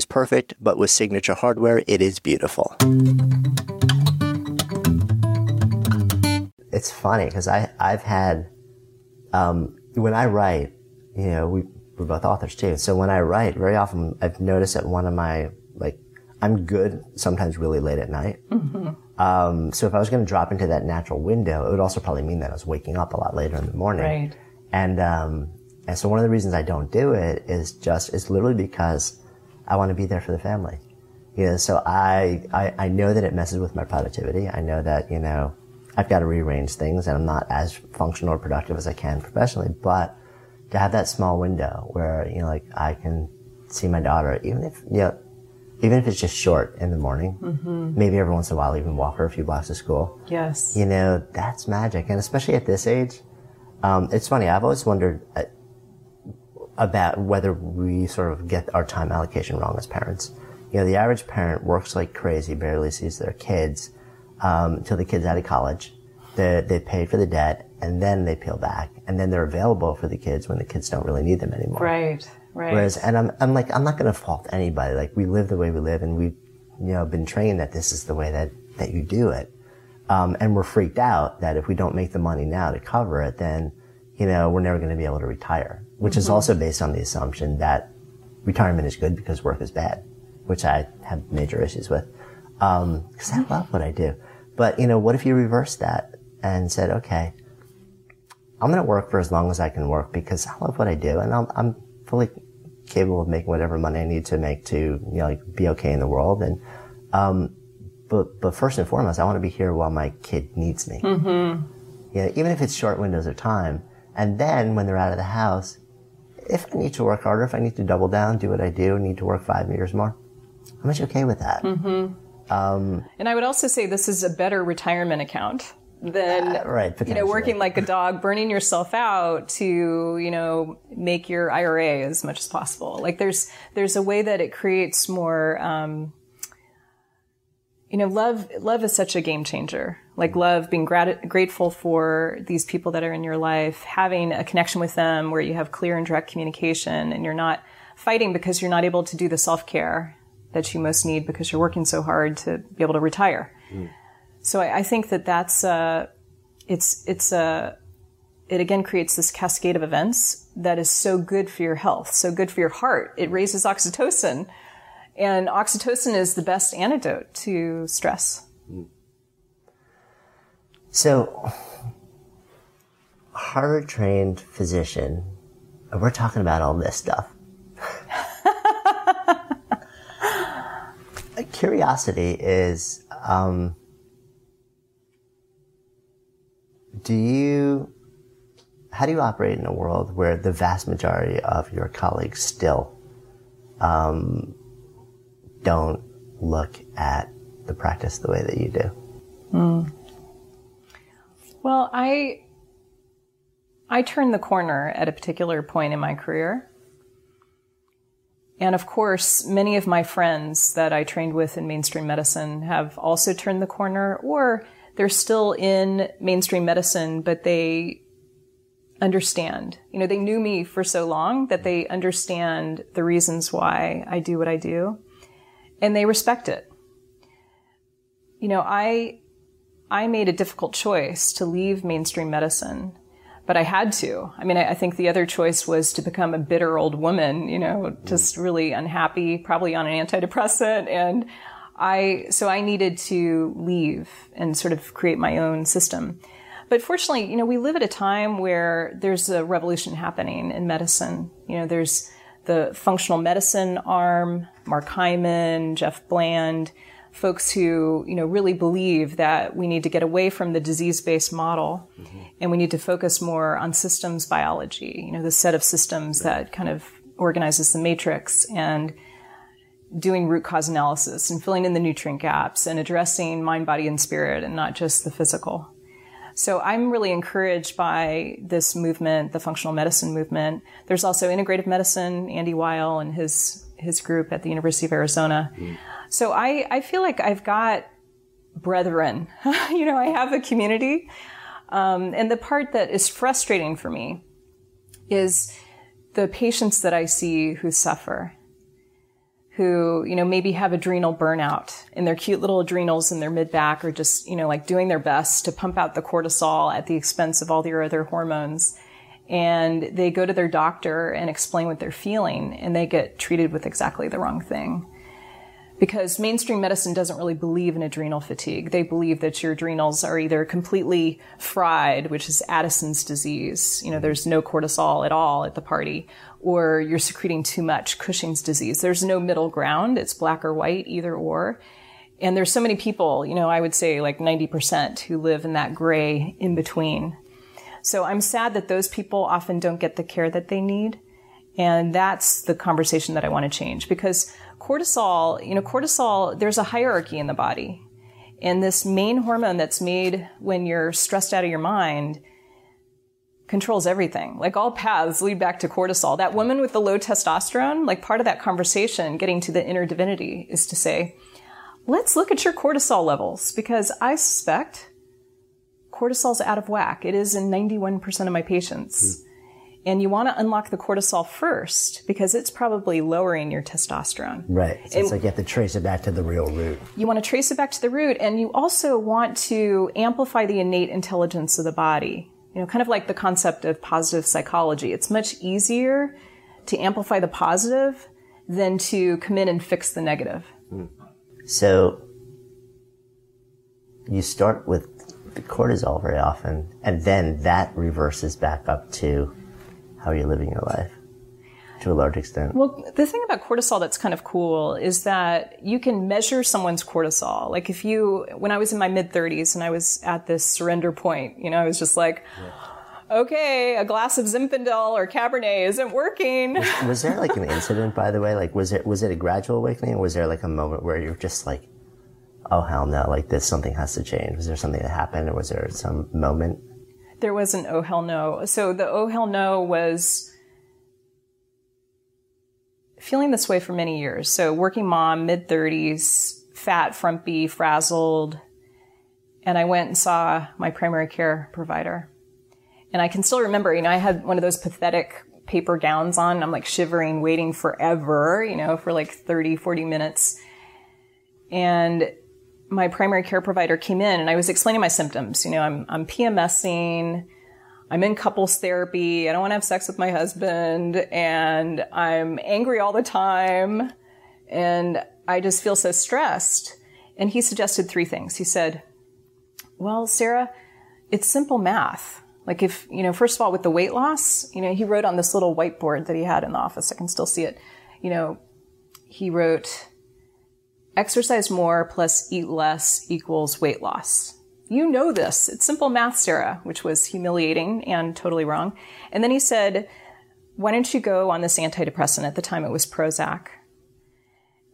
perfect, but with Signature Hardware, it is beautiful. It's funny because I I've had um, when I write, you know, we we're both authors too. So when I write, very often I've noticed that one of my like I'm good sometimes really late at night. Mm-hmm. Um, so if I was going to drop into that natural window, it would also probably mean that I was waking up a lot later in the morning. Right. And um, and so one of the reasons I don't do it is just it's literally because I want to be there for the family. You know, so I, I I know that it messes with my productivity. I know that you know I've got to rearrange things, and I'm not as functional or productive as I can professionally. But to have that small window where you know, like I can see my daughter, even if you know, even if it's just short in the morning, mm-hmm. maybe every once in a while even walk her a few blocks to school. Yes, you know that's magic, and especially at this age, um, it's funny. I've always wondered. About whether we sort of get our time allocation wrong as parents. You know, the average parent works like crazy, barely sees their kids um, until the kid's out of college. They, they pay for the debt and then they peel back and then they're available for the kids when the kids don't really need them anymore. Right, right. Whereas, and I'm, I'm like, I'm not going to fault anybody. Like we live the way we live and we've, you know, been trained that this is the way that, that you do it. Um, and we're freaked out that if we don't make the money now to cover it, then, you know, we're never going to be able to retire, which mm-hmm. is also based on the assumption that retirement is good because work is bad, which I have major issues with. Um, cause I love what I do. But, you know, what if you reverse that and said, okay, I'm going to work for as long as I can work because I love what I do and I'm, I'm fully capable of making whatever money I need to make to, you know, like be okay in the world. And, um, but, but first and foremost, I want to be here while my kid needs me. Mm-hmm. You know, even if it's short windows of time. And then when they're out of the house, if I need to work harder, if I need to double down, do what I do, need to work five meters more, I'm much okay with that. Mm-hmm. Um, and I would also say this is a better retirement account than uh, right, you know working like a dog, burning yourself out to you know make your IRA as much as possible. Like there's there's a way that it creates more. Um, you know, love love is such a game changer. Like love, being grat- grateful for these people that are in your life, having a connection with them where you have clear and direct communication, and you're not fighting because you're not able to do the self care that you most need because you're working so hard to be able to retire. Mm. So I, I, think that that's uh, it's it's a uh, it again creates this cascade of events that is so good for your health, so good for your heart. It raises oxytocin, and oxytocin is the best antidote to stress. So, Harvard trained physician, we're talking about all this stuff. curiosity is um, do you how do you operate in a world where the vast majority of your colleagues still um, don't look at the practice the way that you do? Mm. Well, I I turned the corner at a particular point in my career and of course, many of my friends that I trained with in mainstream medicine have also turned the corner, or they're still in mainstream medicine, but they understand. You know, they knew me for so long that they understand the reasons why I do what I do, and they respect it. You know, I I made a difficult choice to leave mainstream medicine but I had to. I mean, I, I, think the other choice was to become a bitter old woman, you know, just really unhappy, probably on an antidepressant. And I, so I needed to leave and sort of create my own system. But fortunately, you know, we live at a time where there's a revolution happening in medicine. You know, there's the functional medicine arm, Mark Hyman, Jeff Bland, folks who, you know, really believe that we need to get away from the disease-based model mm-hmm. and we need to focus more on systems biology, you know, the set of systems right. that kind of organizes the matrix and doing root cause analysis and filling in the nutrient gaps and addressing mind, body, and spirit and not just the physical. So I'm really encouraged by this movement, the functional medicine movement. There's also integrative medicine, Andy Weil and his his group at the University of Arizona. Mm. So I, I feel like I've got brethren. you know, I have a community. Um, and the part that is frustrating for me is the patients that I see who suffer, who, you know, maybe have adrenal burnout and their cute little adrenals in their mid back are just, you know, like doing their best to pump out the cortisol at the expense of all their other hormones. And they go to their doctor and explain what they're feeling and they get treated with exactly the wrong thing because mainstream medicine doesn't really believe in adrenal fatigue. They believe that your adrenals are either completely fried, which is Addison's disease, you know, there's no cortisol at all at the party, or you're secreting too much, Cushing's disease. There's no middle ground. It's black or white, either or. And there's so many people, you know, I would say like 90% who live in that gray in between. So I'm sad that those people often don't get the care that they need. And that's the conversation that I want to change because cortisol, you know, cortisol, there's a hierarchy in the body. And this main hormone that's made when you're stressed out of your mind controls everything. Like all paths lead back to cortisol. That woman with the low testosterone, like part of that conversation, getting to the inner divinity, is to say, let's look at your cortisol levels because I suspect cortisol's out of whack. It is in 91% of my patients. Mm. And you want to unlock the cortisol first because it's probably lowering your testosterone. Right. So it's like you have to trace it back to the real root. You want to trace it back to the root and you also want to amplify the innate intelligence of the body. You know, kind of like the concept of positive psychology. It's much easier to amplify the positive than to come in and fix the negative. Hmm. So you start with the cortisol very often and then that reverses back up to how are you're living your life to a large extent. Well, the thing about cortisol that's kind of cool is that you can measure someone's cortisol. Like if you, when I was in my mid 30s and I was at this surrender point, you know, I was just like, yeah. okay, a glass of Zinfandel or Cabernet isn't working. Was, was there like an incident, by the way? Like, was it was it a gradual awakening, or was there like a moment where you're just like, oh hell no, like this, something has to change? Was there something that happened, or was there some moment? There was an oh hell no. So the oh hell no was feeling this way for many years. So working mom, mid 30s, fat, frumpy, frazzled. And I went and saw my primary care provider. And I can still remember, you know, I had one of those pathetic paper gowns on. I'm like shivering, waiting forever, you know, for like 30, 40 minutes. And my primary care provider came in and I was explaining my symptoms. You know, I'm, I'm PMSing. I'm in couples therapy. I don't want to have sex with my husband and I'm angry all the time. And I just feel so stressed. And he suggested three things. He said, well, Sara, it's simple math. Like if, you know, first of all, with the weight loss, you know, he wrote on this little whiteboard that he had in the office. I can still see it. You know, he wrote, exercise more plus eat less equals weight loss. You know this. It's simple math, Sara, which was humiliating and totally wrong. And then he said, why don't you go on this antidepressant? At the time it was Prozac.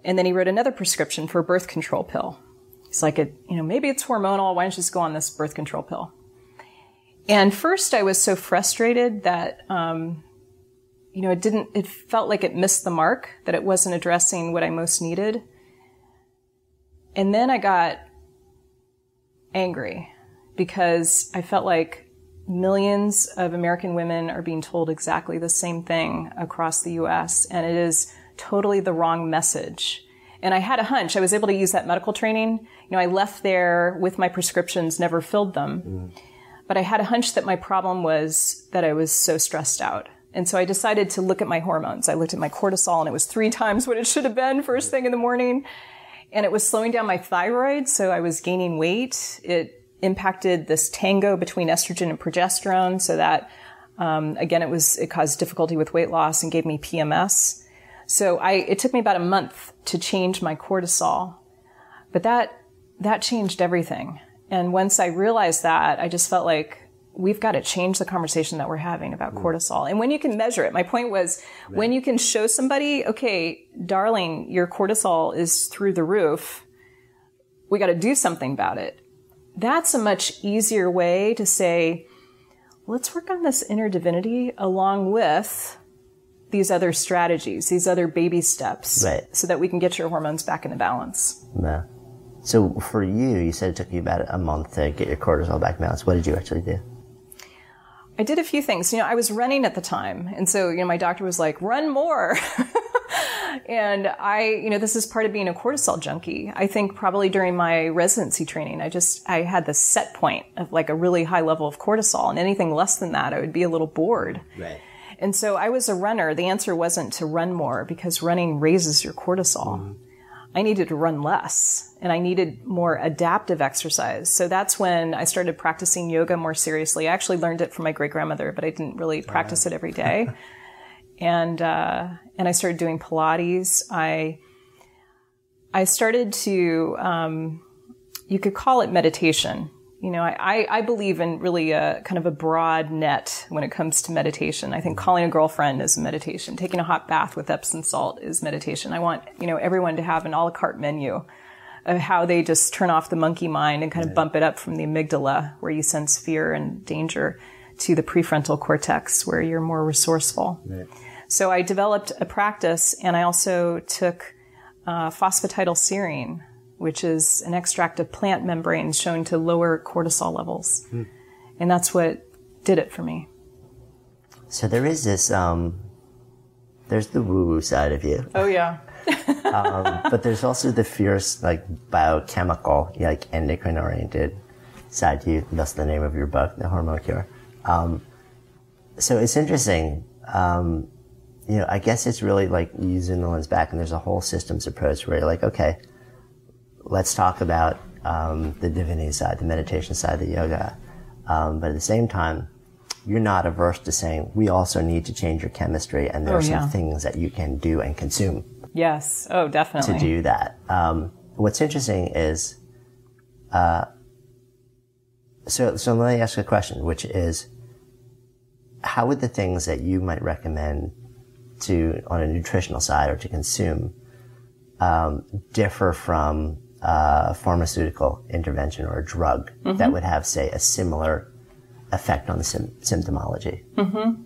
And then he wrote another prescription for a birth control pill. He's like, it, you know, maybe it's hormonal. Why don't you just go on this birth control pill? And first I was so frustrated that, um, you know, it didn't, it felt like it missed the mark, that it wasn't addressing what I most needed. And then I got angry because I felt like millions of American women are being told exactly the same thing across the US, and it is totally the wrong message. And I had a hunch. I was able to use that medical training. You know, I left there with my prescriptions, never filled them. But I had a hunch that my problem was that I was so stressed out. And so I decided to look at my hormones. I looked at my cortisol and it was three times what it should have been first thing in the morning. And it was slowing down my thyroid. So I was gaining weight. It impacted this tango between estrogen and progesterone. So that, um, again, it was, it caused difficulty with weight loss and gave me PMS. So I, it took me about a month to change my cortisol, but that, that changed everything. And once I realized that, I just felt like we've got to change the conversation that we're having about mm. cortisol. And when you can measure it, my point was when you can show somebody, okay, darling, your cortisol is through the roof. We got to do something about it. That's a much easier way to say, let's work on this inner divinity along with these other strategies, these other baby steps, right. so that we can get your hormones back into balance. Yeah. So for you, you said it took you about a month to get your cortisol back in balance. What did you actually do? I did a few things. You know, I was running at the time, and so you know, my doctor was like, "Run more." and I, you know, this is part of being a cortisol junkie. I think probably during my residency training, I just I had the set point of like a really high level of cortisol, and anything less than that, I would be a little bored. Right. And so I was a runner. The answer wasn't to run more because running raises your cortisol. Mm-hmm. I needed to run less and I needed more adaptive exercise. So that's when I started practicing yoga more seriously. I actually learned it from my great grandmother, but I didn't really practice it every day. and uh, and I started doing Pilates. I I started to um, you could call it meditation you know, I, I believe in really a kind of a broad net when it comes to meditation. I think calling a girlfriend is meditation. Taking a hot bath with Epsom salt is meditation. I want, you know, everyone to have an a la carte menu of how they just turn off the monkey mind and kind of bump it up from the amygdala where you sense fear and danger to the prefrontal cortex where you're more resourceful. Right. So I developed a practice and I also took uh, phosphatidylserine which is an extract of plant membranes shown to lower cortisol levels. Mm. And that's what did it for me. So there is this, um, there's the woo woo side of you. Oh, yeah. um, but there's also the fierce, like, biochemical, like, endocrine oriented side to you. That's the name of your book, The Hormone Cure. Um, so it's interesting. Um, you know, I guess it's really like using the lens back and there's a whole systems approach where you're like, okay, let's talk about um, the divinity side, the meditation side, the yoga. Um, but at the same time, you're not averse to saying we also need to change your chemistry, and there oh, are some yeah. things that you can do and consume. Yes. Oh, definitely. To do that. Um, what's interesting is, uh, so so let me ask a question, which is, how would the things that you might recommend to on a nutritional side or to consume um, differ from uh, pharmaceutical intervention or a drug mm-hmm. that would have, say, a similar effect on the sim- symptomology? Mm-hmm.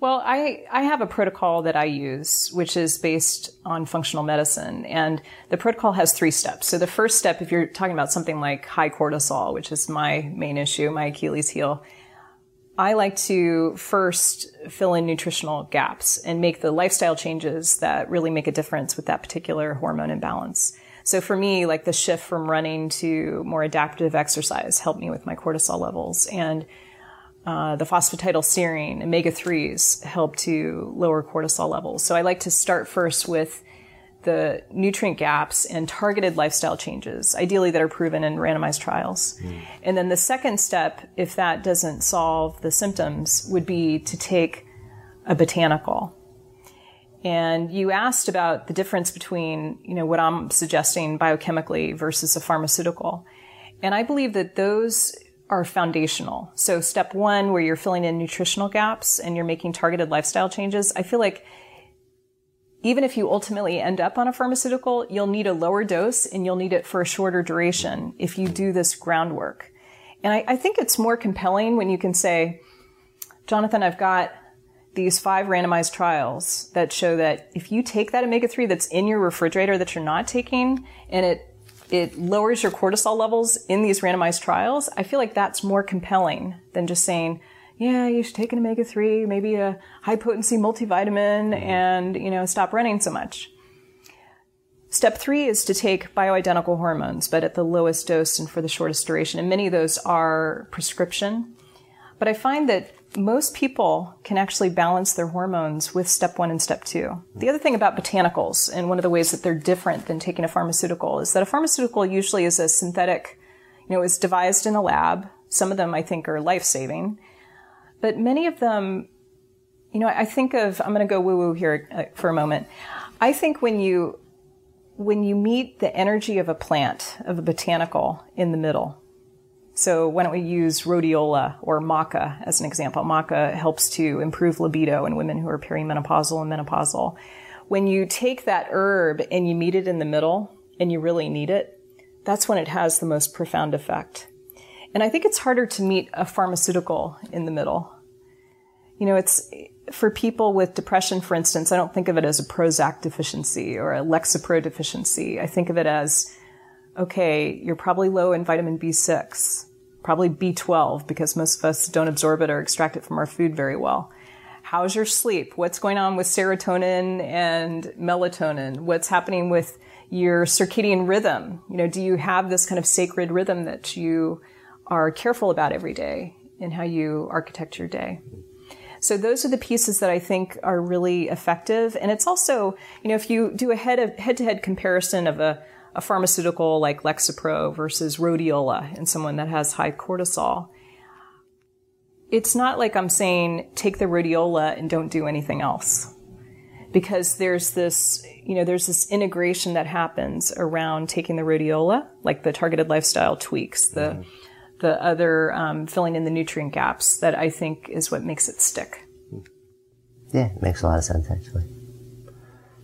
Well, I, I have a protocol that I use, which is based on functional medicine. And the protocol has three steps. So the first step, if you're talking about something like high cortisol, which is my main issue, my Achilles heel, I like to first fill in nutritional gaps and make the lifestyle changes that really make a difference with that particular hormone imbalance. So for me, like the shift from running to more adaptive exercise helped me with my cortisol levels and uh, the phosphatidylserine, omega 3s help to lower cortisol levels. So I like to start first with the nutrient gaps and targeted lifestyle changes, ideally that are proven in randomized trials. Mm. And then the second step, if that doesn't solve the symptoms, would be to take a botanical. And you asked about the difference between, you know, what I'm suggesting biochemically versus a pharmaceutical. And I believe that those are foundational. So step one, where you're filling in nutritional gaps and you're making targeted lifestyle changes, I feel like even if you ultimately end up on a pharmaceutical, you'll need a lower dose and you'll need it for a shorter duration if you do this groundwork. And I, I think it's more compelling when you can say, Jonathan, I've got these five randomized trials that show that if you take that omega-3 that's in your refrigerator that you're not taking and it it lowers your cortisol levels in these randomized trials, I feel like that's more compelling than just saying, yeah, you should take an omega-3, maybe a high potency multivitamin mm-hmm. and, you know, stop running so much. Step three is to take bioidentical hormones, but at the lowest dose and for the shortest duration. And many of those are prescription. But I find that most people can actually balance their hormones with step one and step two. The other thing about botanicals, and one of the ways that they're different than taking a pharmaceutical, is that a pharmaceutical usually is a synthetic, you know, is devised in a lab. Some of them I think are life saving, but many of them, you know, I think of, I'm going to go woo woo here uh, for a moment. I think when you, when you meet the energy of a plant, of a botanical in the middle, so why don't we use rhodiola or maca as an example? Maca helps to improve libido in women who are perimenopausal and menopausal. When you take that herb and you meet it in the middle and you really need it, that's when it has the most profound effect. And I think it's harder to meet a pharmaceutical in the middle. You know, it's for people with depression, for instance, I don't think of it as a Prozac deficiency or a Lexapro deficiency. I think of it as, okay, you're probably low in vitamin B6 probably B12 because most of us don't absorb it or extract it from our food very well. How's your sleep? What's going on with serotonin and melatonin? What's happening with your circadian rhythm? You know, do you have this kind of sacred rhythm that you are careful about every day in how you architect your day? So those are the pieces that I think are really effective. And it's also, you know, if you do a head to head comparison of a a pharmaceutical like Lexapro versus rhodiola in someone that has high cortisol. It's not like I'm saying take the rhodiola and don't do anything else. Because there's this, you know, there's this integration that happens around taking the rhodiola, like the targeted lifestyle tweaks, the, mm. the other um, filling in the nutrient gaps that I think is what makes it stick. Yeah, it makes a lot of sense actually.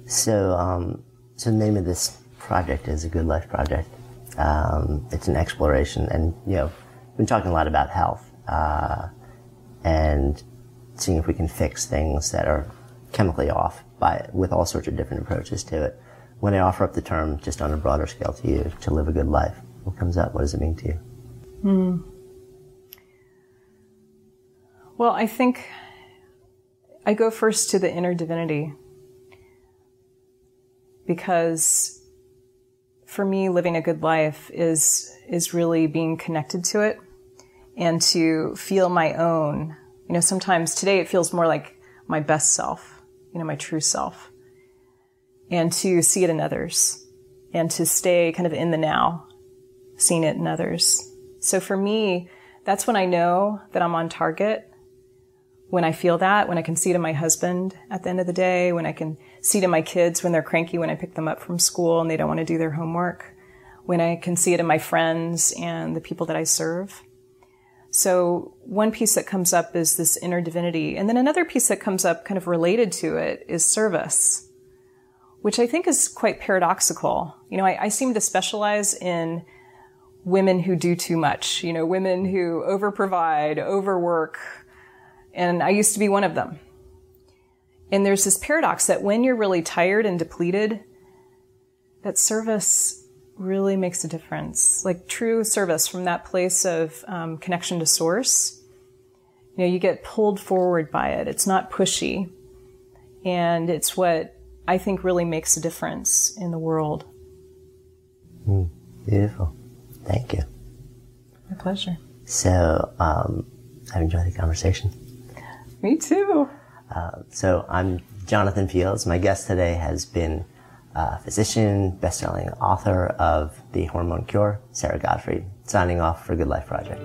So, um, so the name of this project is a good life project. Um, it's an exploration, and you know, we've been talking a lot about health uh, and seeing if we can fix things that are chemically off by with all sorts of different approaches to it. When I offer up the term just on a broader scale to you to live a good life, what comes up? What does it mean to you? Hmm. Well, I think I go first to the inner divinity because for me, living a good life is, is really being connected to it and to feel my own. You know, sometimes today it feels more like my best self, you know, my true self and to see it in others and to stay kind of in the now, seeing it in others. So for me, that's when I know that I'm on target. When I feel that, when I can see it in my husband at the end of the day, when I can see to my kids when they're cranky when I pick them up from school and they don't want to do their homework, when I can see it in my friends and the people that I serve. So one piece that comes up is this inner divinity. And then another piece that comes up kind of related to it is service, which I think is quite paradoxical. You know, I, I seem to specialize in women who do too much, you know, women who over provide, overwork. And I used to be one of them. And there's this paradox that when you're really tired and depleted, that service really makes a difference. Like true service from that place of um, connection to source. You know, you get pulled forward by it. It's not pushy. And it's what I think really makes a difference in the world. Mm, beautiful. Thank you. My pleasure. So, um, I've enjoyed the conversation. Me too. Uh, so I'm Jonathan Fields. My guest today has been a physician, best-selling author of The Hormone Cure, Sara Gottfried, signing off for Good Life Project.